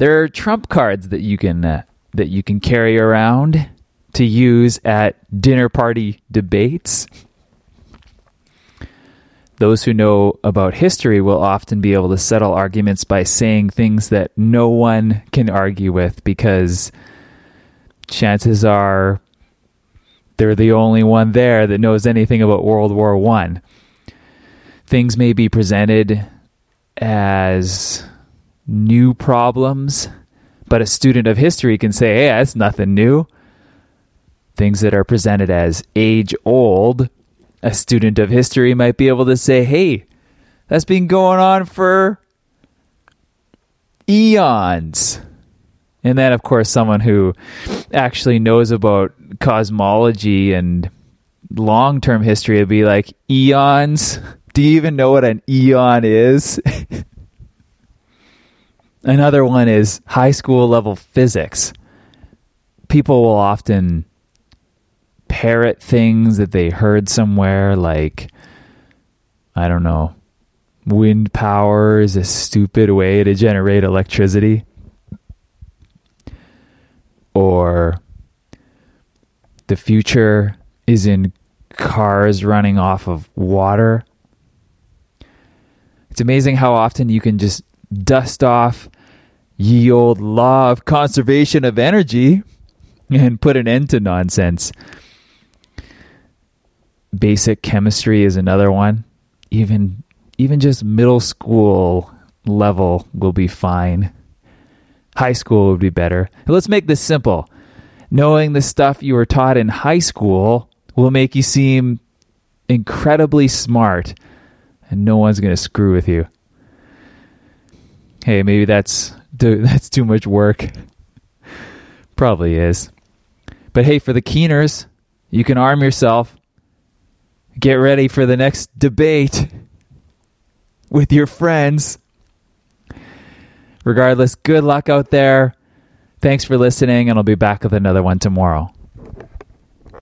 there are trump cards that you can uh, that you can carry around to use at dinner party debates. Those who know about history will often be able to settle arguments by saying things that no one can argue with because chances are they're the only one there that knows anything about World War One. Things may be presented as new problems, but a student of history can say, hey, that's nothing new. Things that are presented as age old, a student of history might be able to say, hey, that's been going on for eons. And then, of course, someone who actually knows about cosmology and long term history would be like, eons? Do you even know what an eon is? Another one is high school level physics. People will often parrot things that they heard somewhere, like, I don't know, wind power is a stupid way to generate electricity. Or the future is in cars running off of water. It's amazing how often you can just dust off ye old law of conservation of energy and put an end to nonsense. Basic chemistry is another one. Even even just middle school level will be fine. High school would be better. let's make this simple. Knowing the stuff you were taught in high school will make you seem incredibly smart, and no one's going to screw with you hey, maybe that's that's too much work. Probably is. But hey, for the keeners, you can arm yourself. Get ready for the next debate with your friends. Regardless, good luck out there. Thanks for listening, and I'll be back with another one tomorrow.